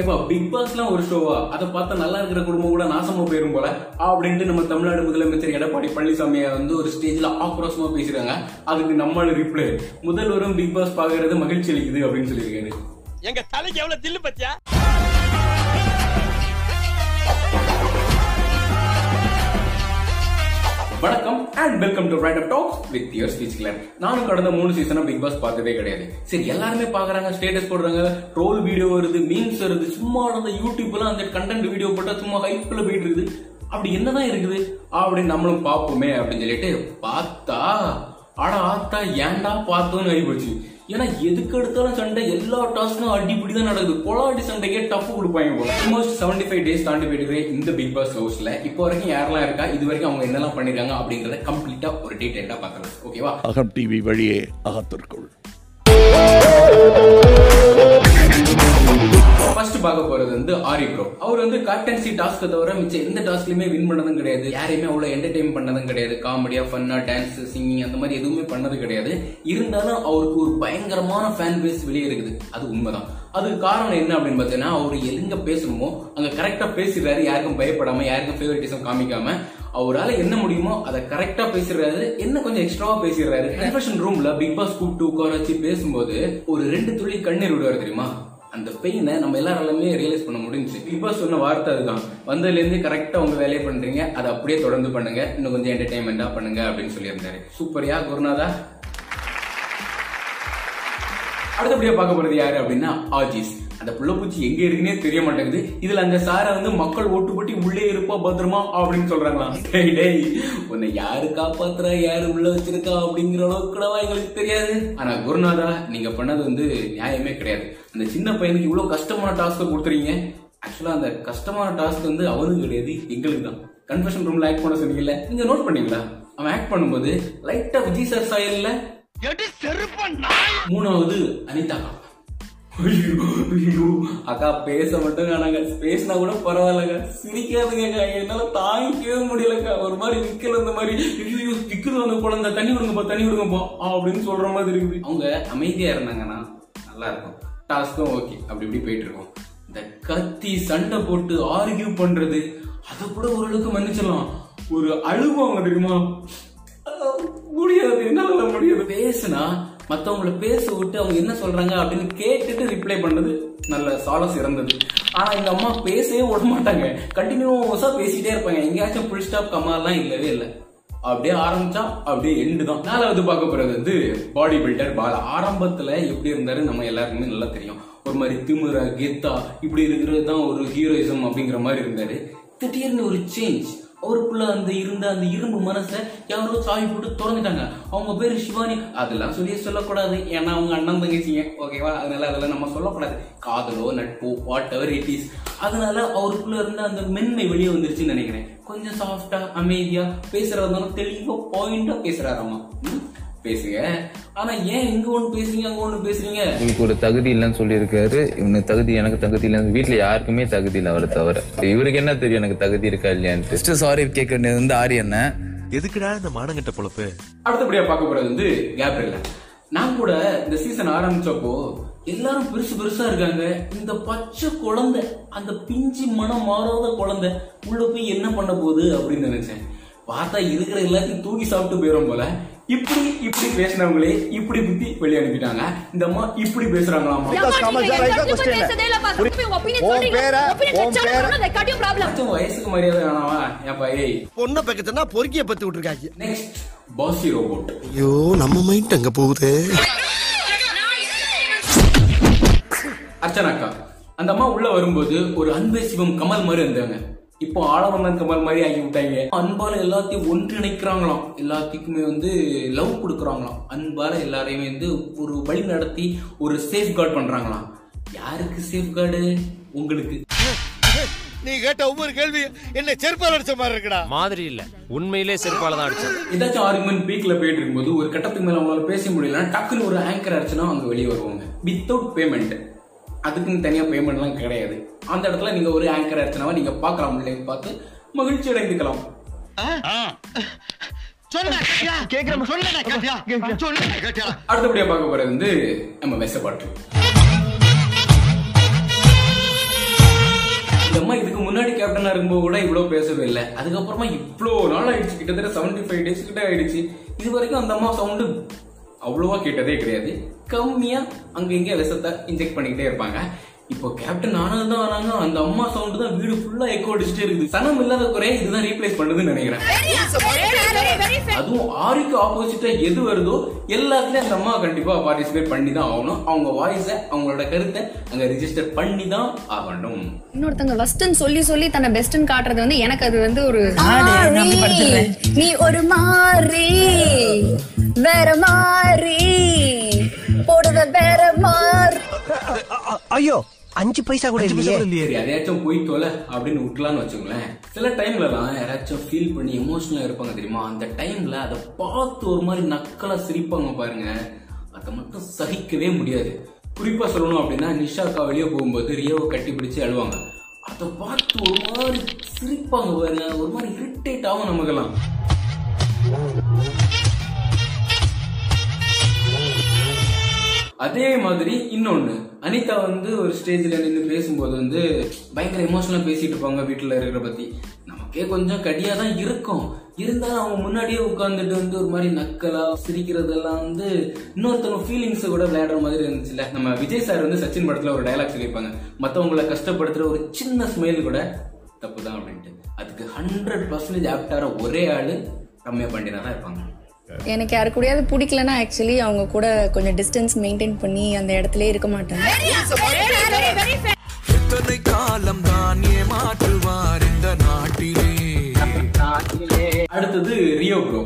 இப்ப பிக் பாஸ்லாம் ஒரு ஷோவா அதை பார்த்தா நல்லா இருக்கிற குடும்பம் கூட நாசமா போயிரும் போல. அப்படின்ட்டு நம்ம தமிழ்நாடு முதலமைச்சர் எடப்பாடி பழனிசாமியை வந்து ஒரு ஸ்டேஜ்ல ஆக்ரோஷமா பேசுறாங்க அதுக்கு நம்மள ரிப்ளை முதல்வரும் பிக் பாஸ் பாக்குறது மகிழ்ச்சி அளிக்குது அப்படின்னு சொல்லியிருக்காரு. எங்க தலைக்கு எவ்வளவு தில்லு பத்தியா? வணக்கம் and welcome to right up talks with your speech clear நானும் கடந்த மூணு சீசனா பிக் பாஸ் பார்த்ததே கிடையாது. சரி எல்லாருமே பாக்குறாங்க ஸ்டேட்டஸ் போடுறாங்க ட்ரோல் வீடியோ வருது மீன்ஸ் வருது சும்மா அந்த யூடியூப்லாம் அந்த கண்டென்ட் வீடியோ போட்டா சும்மா ஹைப்ல போயிட்டு இருக்குது. அப்படி என்னதான் இருக்குது? அப்படின்னு நம்மளும் பார்ப்போமே அப்படின்னு சொல்லிட்டு பார்த்தா ஆனா ஆத்தா ஏன்டா பார்த்தோன்னு ஆகி போச்சு. ஏன்னா எதுக்கு எடுத்தாலும் சண்டை எல்லா டாஸ்க்கும் அடிப்படி தான் நடக்குது. கொலாடி சண்டைக்கே டஃப் கொடுப்பாங்க போல. ஆல்மோஸ்ட் செவன்டி ஃபைவ் டேஸ் தாண்டி போயிட்டு இந்த பிக் பாஸ் ஹவுஸ்ல இப்போ வரைக்கும் யாரெல்லாம் இருக்கா? இது வரைக்கும் அவங்க என்னெல்லாம் பண்ணிருக்காங்க அப்படிங்கறத கம்ப்ளீட்டா ஒரு டீடைல்டா பாக்கலாம் ஓகேவா அகம் டிவி வழியே அகத்திற்குள். ஃபர்ஸ்ட் பார்க்க போறது வந்து ஆரி ப்ரோ அவர் வந்து கேப்டன்சி டாஸ்க் தவிர மிச்ச எந்த டாஸ்க்லயுமே வின் பண்ணதும் கிடையாது. யாரையுமே அவ்வளவு என்டர்டைன் பண்ணதும் கிடையாது. காமெடியா ஃபன்னா டான்ஸ் சிங்கிங் அந்த மாதிரி எதுவுமே பண்ணது கிடையாது. இருந்தாலும் அவருக்கு ஒரு பயங்கரமான ஃபேன் பேஸ் வெளியே இருக்குது. அது உண்மைதான். அதுக்கு காரணம் என்ன அப்படின்னு பார்த்தீங்கன்னா அவர் எங்க பேசணுமோ அங்க கரெக்டா பேசிடுறாரு. யாருக்கும் பயப்படாம யாருக்கும் ஃபேவரட்டிசம் காமிக்காம அவரால் என்ன முடியுமோ அதை கரெக்டா பேசிடுறாரு. என்ன கொஞ்சம் எக்ஸ்ட்ராவா பேசிடுறாரு. கன்ஃபெஷன் ரூம்ல பிக் பாஸ் கூப்பிட்டு உட்கார வச்சு பேசும்போது ஒரு ரெண்டு துளி கண்ணீர் விடுவார் தெரியுமா? அந்த பெயினை நம்ம எல்லாராலுமே ரியலைஸ் பண்ண முடிஞ்சுச்சு. இப்போ சொன்ன வார்த்தை அதுதான். வந்ததுலேருந்து கரெக்டாக கரெக்டா உங்க வேலையை பண்ணுறீங்க அதை அப்படியே தொடர்ந்து பண்ணுங்க. இன்னும் கொஞ்சம் என்டர்டைன்மெண்ட்டாக பண்ணுங்க அப்படின்னு சொல்லியிருந்தாரு. சூப்பரியா குருநாதா? அடுத்தபடியாக பார்க்க போகிறது யார் அப்படின்னா ஆஜிஸ். அந்த புள்ளப்பூச்சி எங்க இருக்குன்னே தெரிய மாட்டேங்குது. இதுல அந்த சாரை வந்து மக்கள் ஓட்டு போட்டி உள்ளே இருப்பா பத்திரமா அப்படின்னு சொல்றாங்களாம் டேய் டேய் உன்னை யாரு காப்பாத்துறா யாரு உள்ள வச்சிருக்கா அப்படிங்கிற அளவுக்கு கூடவா எங்களுக்கு தெரியாது. ஆனா குருநாதா நீங்க பண்ணது வந்து நியாயமே கிடையாது. அந்த சின்ன பையனுக்கு இவ்வளவு கஷ்டமான டாஸ்க் கொடுத்துறீங்க. ஆக்சுவலா அந்த கஷ்டமான டாஸ்க் வந்து அவனுக்கு கிடையாது எங்களுக்கு தான். கன்ஃபெஷன் ரூம்ல ஆக்ட் பண்ண சொன்னீங்கல்ல நீங்க நோட் பண்ணீங்களா? அவன் ஆக்ட் பண்ணும்போது லைட்டா விஜய் சார் சாயல்ல மூணாவது அனிதா ஐயோ அக்கா பேச மட்டும் காணாங்க பேசினா கூட பரவாயில்லங்க. சிரிக்காதுங்க என்னால தாங்கிக்கவே முடியலக்கா. ஒரு மாதிரி விக்கல இந்த மாதிரி. ஐயோ விக்குது அந்த குழந்தை. தண்ணி விடுங்கப்பா தண்ணி விடுங்கப்பா அப்படின்னு சொல்ற மாதிரி இருக்குது. அவங்க அமைதியா இருந்தாங்கன்னா நல்லா இருக்கும் டாஸ்க்கும் ஓகே அப்படி இப்படி போயிட்டு இருக்கும் இந்த கத்தி சண்டை போட்டு ஆர்கியூ பண்றது அதை கூட ஓரளவுக்கு மன்னிச்சிடலாம். ஒரு அழுவாங்க தெரியுமா? முடியாது. என்னால முடியாது. பேசுனா மற்றவங்களை பேச விட்டு அவங்க என்ன சொல்றாங்க அப்படின்னு கேட்டுட்டு ரிப்ளை பண்றது நல்ல சால சிறந்தது. ஆனா இந்த அம்மா பேசவே விட மாட்டாங்க. கண்டினியூஸா பேசிட்டே இருப்பாங்க. எங்கேயாச்சும் ஃபுல் ஸ்டாப் கமாலாம் இல்லவே இல்லை. அப்படியே ஆரம்பிச்சா அப்படியே எண்டு தான். நாலாவது பார்க்க போறது வந்து பாடி பில்டர் பால். ஆரம்பத்துல எப்படி இருந்தாரு நம்ம எல்லாருக்குமே நல்லா தெரியும். ஒரு மாதிரி திமுறை கெத்தா இப்படி இருக்கிறது தான் ஒரு ஹீரோயிசம் அப்படிங்கிற மாதிரி இருந்தாரு. திடீர்னு ஒரு சேஞ்ச் அவருக்குள்ள அந்த இருந்த அந்த இரும்பு மனசை யாரோ சாவி போட்டு திறந்துட்டாங்க. அவங்க பேர் சிவானி. அதெல்லாம் சொல்லி சொல்லக்கூடாது. ஏன்னா அவங்க அண்ணன் தங்கச்சிங்க. ஓகேவா அதனால அதெல்லாம் நம்ம சொல்லக்கூடாது. காதலோ நட்போ வாட் எவர் இட் இஸ் அதனால அவருக்குள்ள இருந்த அந்த மென்மை வெளியே வந்துருச்சுன்னு நினைக்கிறேன். கொஞ்சம் சாஃப்டா அமைதியா பேசுறதுனால தெளிவா பாயிண்டா பேசுறாராமா? ம், பேசுங்க. ஆனா ஏன் இங்க ஒண்ணு பேசுறீங்க அங்க ஒண்ணு பேசுறீங்க? உங்களுக்கு ஒரு தகுதி இல்லைன்னு சொல்லியிருக்காரு. இவனுக்கு தகுதி எனக்கு தகுதி இல்லைன்னு வீட்டுல யாருக்குமே தகுதி இல்லை அவரை தவிர. இவருக்கு என்ன தெரியும் எனக்கு தகுதி இருக்கா இல்லையான்ட்டு? சாரி கேட்க வேண்டியது வந்து ஆரியன் எதுக்குடா இந்த மானங்கட்ட பொழப்பு? அடுத்தபடியா பார்க்க போறது வந்து கேப்ரியல். நான் கூட இந்த சீசன் ஆரம்பிச்சப்போ எல்லாரும் பெருசு பெருசா இருக்காங்க. இந்த பச்சை குழந்தை அந்த பிஞ்சு மனம் மாறாத குழந்தை உள்ள போய் என்ன பண்ண போகுது அப்படின்னு நினைச்சேன். பார்த்தா இருக்கிற எல்லாத்தையும் தூக்கி சாப்பிட்டு போயிடும் போல. இப்படி இப்படி பேசினவங்களே இப்படி புத்தி வெளியே அனுப்பிட்டாங்க. இந்த அம்மா இப்படி பேசுறாங்களாமா. கொஞ்சம் வயசுக்கு மரியாதை வேணாமா? ஏப்பா ஏய். பொண்ணை பக்கத்துனா பொறுக்கிய பத்தி விட்டுருக்காங்க. நெக்ஸ்ட் பாசி ரோபோட் ஐயோ நம்ம மைண்ட் அங்க போகுதே? அர்ச்சனாக்கா அந்த அம்மா உள்ள வரும்போது ஒரு அன்பே சிவம் கமல் மாதிரி இருந்தாங்க. இப்போ ஆளவந்தன் கமல் மாதிரி ஆகி விட்டாங்க. அன்பால எல்லாத்தையும் ஒன்றிணைக்கிறாங்களாம். எல்லாத்துக்குமே வந்து லவ் கொடுக்குறாங்களாம். அன்பால எல்லாரையுமே வந்து ஒரு வழி நடத்தி ஒரு சேஃப் கார்டு பண்றாங்களாம். யாருக்கு சேஃப் கார்டு உங்களுக்கு. நீ கேட்ட ஒவ்வொரு கேள்வி என்ன செருப்பால் அடிச்ச மாதிரி இருக்குடா. மாதிரி இல்ல. உண்மையிலே செருப்பால தான் அடிச்சேன் ஏதாச்சும் ஆர்குமெண்ட் பீக்ல போயிட்டு இருக்கும்போது ஒரு கட்டத்துக்கு மேல அவங்களால பேச முடியலன்னா டக்குன்னு ஒரு ஆங்கர் ஆச்சுன்னா அவங்க வெளியே வருவாங்க. வித்தவுட் பேமெண்ட் அதுக்குன்னு தனியா பேமெண்ட்லாம் கிடையாது. அந்த இடத்துல நீங்க ஒரு ஆங்கர் ஆச்சுனாவா நீங்க பார்க்கலாம் லைவ் பார்த்து மகிழ்ச்சி அடைந்துக்கலாம். அடுத்தபடியா பார்க்க போறது வந்து நம்ம வெசப்பாட்டு முன்னாடி கேப்டனா இருக்கும்போது கூட இவ்வளவு பேசவே இல்லை. அதுக்கப்புறமா இவ்வளோ நாள் ஆயிடுச்சு. கிட்டத்தட்ட செவன்டி ஃபைவ் டேஸ் கிட்ட ஆயிடுச்சு. இது வரைக்கும் அந்த அம்மா சவுண்டு அவ்வளோவா கேட்டதே கிடையாது. கம்மியா அங்க இங்க விஷத்தை இன்ஜெக்ட் பண்ணிக்கிட்டே இருப்பாங்க. இப்போ கேப்டன் ஆனது தான் வராங்க. அந்த அம்மா சவுண்ட் தான் வீடு ஃபுல்லா எக்கோ அடிச்சுட்டே இருக்குது. சனம் இல்லாத குறைய இதுதான் ரீப்ளேஸ் பண்ணுதுன்னு நினைக்கிறேன். அதுவும் ஆரிக்கு ஆப்போசிட்டா எது வருதோ எல்லாத்துலயும் அந்த அம்மா கண்டிப்பா பார்ட்டிசிபேட் பண்ணி தான் ஆகணும். அவங்க வாய்ஸ அவங்களோட கருத்தை அங்க ரெஜிஸ்டர் பண்ணி தான் ஆகணும். இன்னொருத்தங்க ஃபர்ஸ்ட்னு சொல்லி சொல்லி தன்னை பெஸ்ட்னு காட்டுறது வந்து எனக்கு அது வந்து ஒரு நீ ஒரு மாறி. வேற மாறி. போடுவ வேற மாறி. ஐயோ அஞ்சு பைசா கூட இல்லையே. சரி அதையாச்சும் போய் தொலை அப்படின்னு விட்டலாம்னு வச்சுங்களேன் சில டைம்லலாம் யாராச்சும் ஃபீல் பண்ணி எமோஷனலா இருப்பாங்க தெரியுமா? அந்த டைம்ல அதை பார்த்து ஒரு மாதிரி நக்கலா சிரிப்பாங்க பாருங்க. அதை மட்டும் சகிக்கவே முடியாது. குறிப்பா சொல்லணும் அப்படின்னா நிஷாக்கா வெளியே போகும்போது ரியோவை கட்டி பிடிச்சு அழுவாங்க. அதை பார்த்து ஒரு மாதிரி சிரிப்பாங்க பாருங்க. ஒரு மாதிரி இரிட்டேட் ஆகும் நமக்கெல்லாம். அதே மாதிரி இன்னொன்னு. அனிதா வந்து ஒரு ஸ்டேஜ்ல நின்று பேசும்போது வந்து பயங்கர எமோஷனலா பேசிட்டு இருப்பாங்க வீட்டுல இருக்கிற பத்தி. நமக்கே கொஞ்சம் கடியா தான் இருக்கும். இருந்தாலும் அவங்க முன்னாடியே உட்காந்துட்டு வந்து ஒரு மாதிரி நக்கலா சிரிக்கிறதெல்லாம் வந்து இன்னொருத்தவங்க ஃபீலிங்ஸ் கூட விளையாடுற மாதிரி இருந்துச்சுல்ல. நம்ம விஜய் சார் வந்து சச்சின் படத்துல ஒரு டைலாக் சொல்லியிருப்பாங்க. மத்தவங்களை கஷ்டப்படுத்துற ஒரு சின்ன ஸ்மைல் கூட தப்பு தான் அப்படின்ட்டு. அதுக்கு ஹண்ட்ரட் பர்சன்டேஜ் ஆப்டார ஒரே ஆளு ரம்யா பாண்டியனா தான் இருப்பாங்க. எனக்கு யாரு கூடயாவது பிடிக்கலன்னா ஆக்சுவலி அவங்க கூட கொஞ்சம் டிஸ்டன்ஸ் மெயின்டைன் பண்ணி அந்த இடத்துல இருக்க மாட்டேன் எத்தனை காலம் தான் ஏமாற்றுவார் இந்த நாட்டிலே? அடுத்தது ரியோ ப்ரோ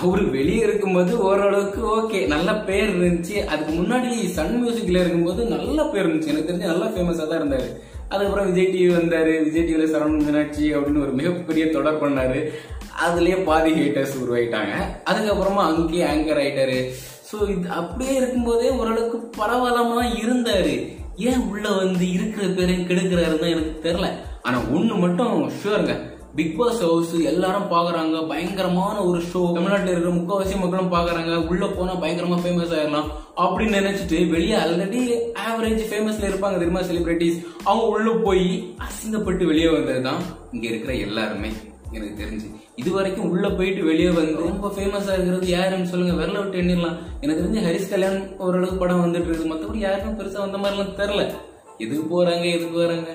அவரு வெளியே இருக்கும்போது ஓரளவுக்கு ஓகே நல்ல பேர் இருந்துச்சு. அதுக்கு முன்னாடி சன் மியூசிக்ல இருக்கும்போது நல்ல பேர் இருந்துச்சு. எனக்கு தெரிஞ்சு நல்லா ஃபேமஸா தான் இருந்தாரு. அதுக்கப்புறம் விஜய் டிவி வந்தாரு. விஜய் டிவில சரவணன் மீனாட்சி அப்படின்னு ஒரு மிகப்பெரிய தொடர் பண்ணாரு. அதுலேயே பாதி ஹேட்டர்ஸ் உருவாயிட்டாங்க. அதுக்கப்புறமா அங்கேயே ஆங்கர் ஆயிட்டாரு. ஸோ இது அப்படியே இருக்கும்போதே ஓரளவுக்கு பரவலமாக தான் ஏன் உள்ள வந்து இருக்கிற பேரையும் கெடுக்கிறாருன்னு தான் எனக்கு தெரியல. ஆனால் ஒன்று மட்டும் ஷுவருங்க பிக் பாஸ் ஹவுஸ் எல்லாரும் பாக்குறாங்க. பயங்கரமான ஒரு ஷோ தமிழ்நாட்டில் இருக்கிற முக்கால்வாசி மக்களும் பாக்குறாங்க. உள்ள போனா பயங்கரமா ஃபேமஸ் ஆயிடலாம் அப்படின்னு நினைச்சிட்டு வெளியே ஆல்ரெடி ஆவரேஜ் ஃபேமஸ்ல இருப்பாங்க தெரியுமா செலிபிரிட்டிஸ் அவங்க உள்ள போய் அசிங்கப்பட்டு வெளியே வந்ததுதான் இங்க இருக்கிற எல்லாருமே. எனக்கு தெரிஞ்சு. இது வரைக்கும் உள்ள போயிட்டு வெளியே வந்து ரொம்ப ஃபேமஸா இருக்கிறது யாருன்னு சொல்லுங்க விரல விட்டு எண்ணிடலாம். எனக்கு தெரிஞ்சு ஹரிஸ் கல்யாண் ஓரளவுக்கு படம் வந்துட்டு இருக்கு மத்தபடி யாருக்கும் பெருசா வந்த மாதிரிலாம் தெரில. எதுக்கு போறாங்க எதுக்கு வராங்க?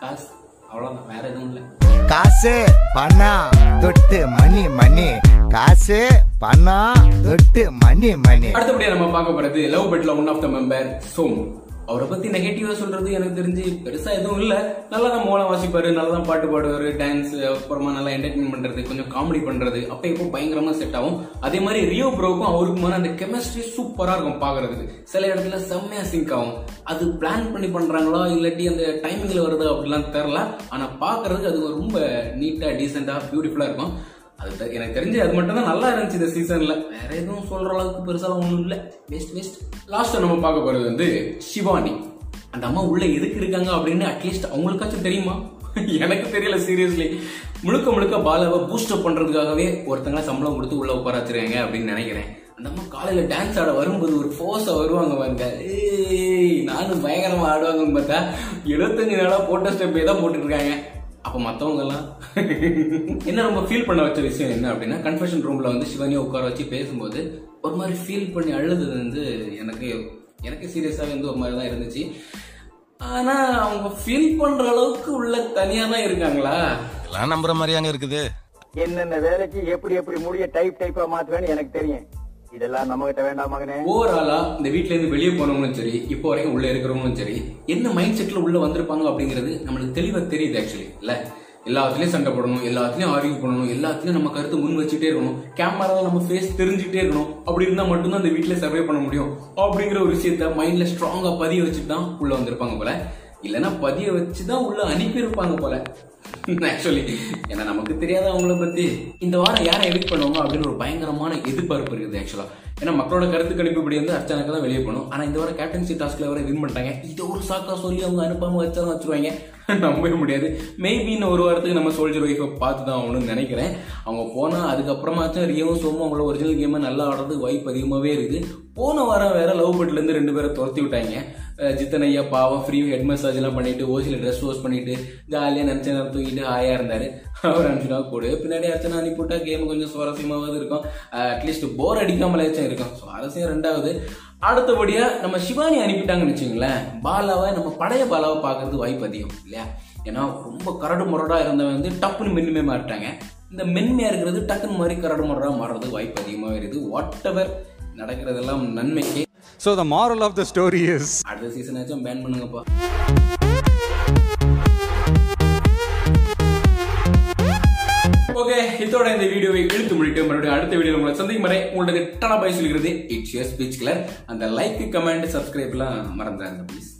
காசு அவ்வளவுதான். வேற எதுவும் இல்லை. காசு பணம் தொட்டு மணி மணி. காசு பணம் தொட்டு மணி மணி. அடுத்தபடியா நம்ம பார்க்க போறது லவ் பெட்ல one of the member Som. அவரை பத்தி நெகட்டிவா சொல்றது எனக்கு தெரிஞ்சு பெருசா எதுவும் இல்ல. நல்லா தான் மோளம் வாசிப்பாரு நல்லா தான் பாட்டு பாடுவாரு டான்ஸ் அப்புறமா நல்லா என்டர்டைன் பண்றது கொஞ்சம் காமெடி பண்றது. அப்ப இப்போ பயங்கரமா செட் ஆகும். அதே மாதிரி ரியோ ப்ரோக்கும் அவருக்குமான அந்த கெமிஸ்ட்ரி சூப்பரா இருக்கும் பாக்குறதுக்கு. சில இடத்துல செம்மையா சிங்க் ஆகும். அது பிளான் பண்ணி பண்றாங்களோ இல்லாட்டி அந்த டைமிங்ல வருது அப்படிலாம் தெரில ஆனா பாக்குறதுக்கு அது ரொம்ப நீட்டா டீசெண்டா பியூட்டிஃபுல்லா இருக்கும். அது எனக்கு தெரிஞ்சு அது மட்டும் தான் நல்லா இருந்துச்சு இந்த சீசன்ல வேற எதுவும் சொல்ற அளவுக்கு பெருசாலாம் ஒன்றும் இல்லை. வேஸ்ட் வேஸ்ட் லாஸ்ட் நம்ம பார்க்க போறது வந்து சிவானி அந்த அம்மா உள்ள எதுக்கு இருக்காங்க அப்படின்னு அட்லீஸ்ட் அவங்களுக்காச்சும் தெரியுமா? எனக்கு தெரியல சீரியஸ்லி முழுக்க முழுக்க பாலாவை பூஸ்டப் பண்றதுக்காகவே ஒருத்தங்கள சம்பளம் கொடுத்து உள்ள உட்கார வச்சிருக்காங்க அப்படின்னு நினைக்கிறேன். அந்த அம்மா காலையில டான்ஸ் ஆட வரும்போது ஒரு ஃபோர்ஸா வருவாங்க பாருங்க. நானும் பயங்கரமா ஆடுவாங்கன்னு பார்த்தா எழுபத்தஞ்சு நாளா போட்ட ஸ்டெப்பே தான் போட்டுட்டு இருக்காங்க. அப்ப மத்தவங்க எல்லாம் என்ன ரொம்ப ஃபீல் பண்ண வச்ச விஷயம் என்ன அப்படின்னா கன்ஃபெஷன் ரூம்ல வந்து சிவனியை உட்கார வச்சு பேசும்போது ஒரு மாதிரி ஃபீல் பண்ணி அழுது வந்து எனக்கு எனக்கு சீரியஸாவே வந்து ஒரு மாதிரி தான் இருந்துச்சு. ஆனா அவங்க ஃபீல் பண்ற அளவுக்கு உள்ள தனியா தான் இருக்காங்களா? எல்லாம் நம்புற மாதிரியாங்க இருக்குது. என்னென்ன வேலைக்கு எப்படி எப்படி முடிய டைப் டைப்பா மாத்துவேன்னு எனக்கு தெரியும். இதெல்லாம் நம்ம கிட்ட வேண்டாம் மகனே. ஓவராலா இந்த வீட்ல இருந்து வெளியே போனவங்களும் சரி இப்போ வரைக்கும் உள்ள இருக்கிறவங்களும் சரி என்ன மைண்ட் செட்ல உள்ள வந்திருப்பாங்க அப்படிங்கிறது நம்மளுக்கு தெளிவா தெரியுது ஆக்சுவலி இல்ல? எல்லாத்துலயும் சண்டை போடணும் எல்லாத்துலயும் ஆர்கியூ பண்ணணும் எல்லாத்துலயும் நம்ம கருத்து முன் வச்சுட்டே இருக்கணும் கேமரால நம்ம ஃபேஸ் தெரிஞ்சுட்டே இருக்கணும் அப்படி இருந்தா மட்டும்தான் அந்த வீட்ல சர்வே பண்ண முடியும் அப்படிங்கிற ஒரு விஷயத்த மைண்ட்ல ஸ்ட்ராங்கா பதிய வச்சுட்டு தான் உள்ள வந்திருப்பாங்க போல. இல்லைன்னா பதிய வச்சுதான் உள்ள அனுப்பியிருப்பாங்க போல. ஆக்சுவலி ஏன்னா நமக்கு தெரியாத அவங்கள பத்தி. இந்த வாரம் யாரை எடிட் பண்ணுவாங்க அப்படின்னு ஒரு பயங்கரமான எதிர்பார்ப்பு இருக்குது ஆக்சுவலா ஏன்னா மக்களோட கருத்து கணிப்புப்படி வந்து அர்ச்சனாக்கு தான் வெளியே போகணும். ஆனா இந்த வாரம் கேப்டன்சி டாஸ்க்ல வர வின் பண்ணிட்டாங்க. இதை ஒரு சாக்கா சொல்லி அவங்க அனுப்பாம வச்சாலும் வச்சிருவாங்க. நம்பவே முடியாது. மேபி இன்னும் ஒரு வாரத்துக்கு நம்ம சோல்ஜர் ஒய்ஃபை பார்த்து தான் ஆகணும்னு நினைக்கிறேன். அவங்க போனா அதுக்கப்புறமாச்சும் ரியோவும் சோமும் அவங்கள ஒரிஜினல் கேமை நல்லா ஆடுறதுக்கு வாய்ப்பு அதிகமாகவே இருக்கு போன வாரம் வேற லவ் பட்ல இருந்து ரெண்டு பேரை துரத்தி விட்டாங்க. ஜித்தன் ஐயா பாவம் ஃப்ரீ ஹெட் மசாஜ் எல்லாம் பண்ணிட்டு ஓசியில் ட்ரெஸ் வாஷ் பண்ணிட்டு ஜாலியாக நினச்ச நேரம் தூங்கிட்டு ஹாயா இருந்தார். அவர் அனுப்பிச்சுனா கூட பின்னாடி அர்ச்சனா அனுப்பிவிட்டா கேம் கொஞ்சம் சுவாரஸ்யமாவது இருக்கும். அட்லீஸ்ட் போர் அடிக்காமலேச்சும் இருக்கும். சுவாரஸ்யம் ரெண்டாவது. அடுத்தபடியா நம்ம சிவானி அனுப்பிட்டாங்கன்னு வச்சுங்களேன் பாலாவை நம்ம பழைய பாலாவை பார்க்கறது வாய்ப்பு அதிகம் இல்லையா? ஏன்னா ரொம்ப கரடு முரடா இருந்தவன் வந்து டப்புன்னு மென்னுமே மாறிட்டாங்க. இந்த மென்மையா இருக்கிறது டக்குன்னு மாதிரி கரடு முரடா மாறுறது வாய்ப்பு அதிகமாக இருக்குது வாட் எவர் நடக்கிறதெல்லாம் நன்மைக்கு So the moral of the story is அடுத்த சீசன் ஆச்சும் பேன் பண்ணுங்கப்பா. ஓகே இதோட இந்த வீடியோவை இழுத்து முடிட்டு மறுபடியும் அடுத்த வீடியோ உங்களை சந்திக்கும் வரை உங்களுக்கு டனா பாய் சொல்கிறது இட்ஸ் யுவர் ஸ்பீச் கிளர் அந்த லைக் கமெண்ட் சப்ஸ்கிரைப்லாம் மறந்துடாங்க ப்ளீஸ்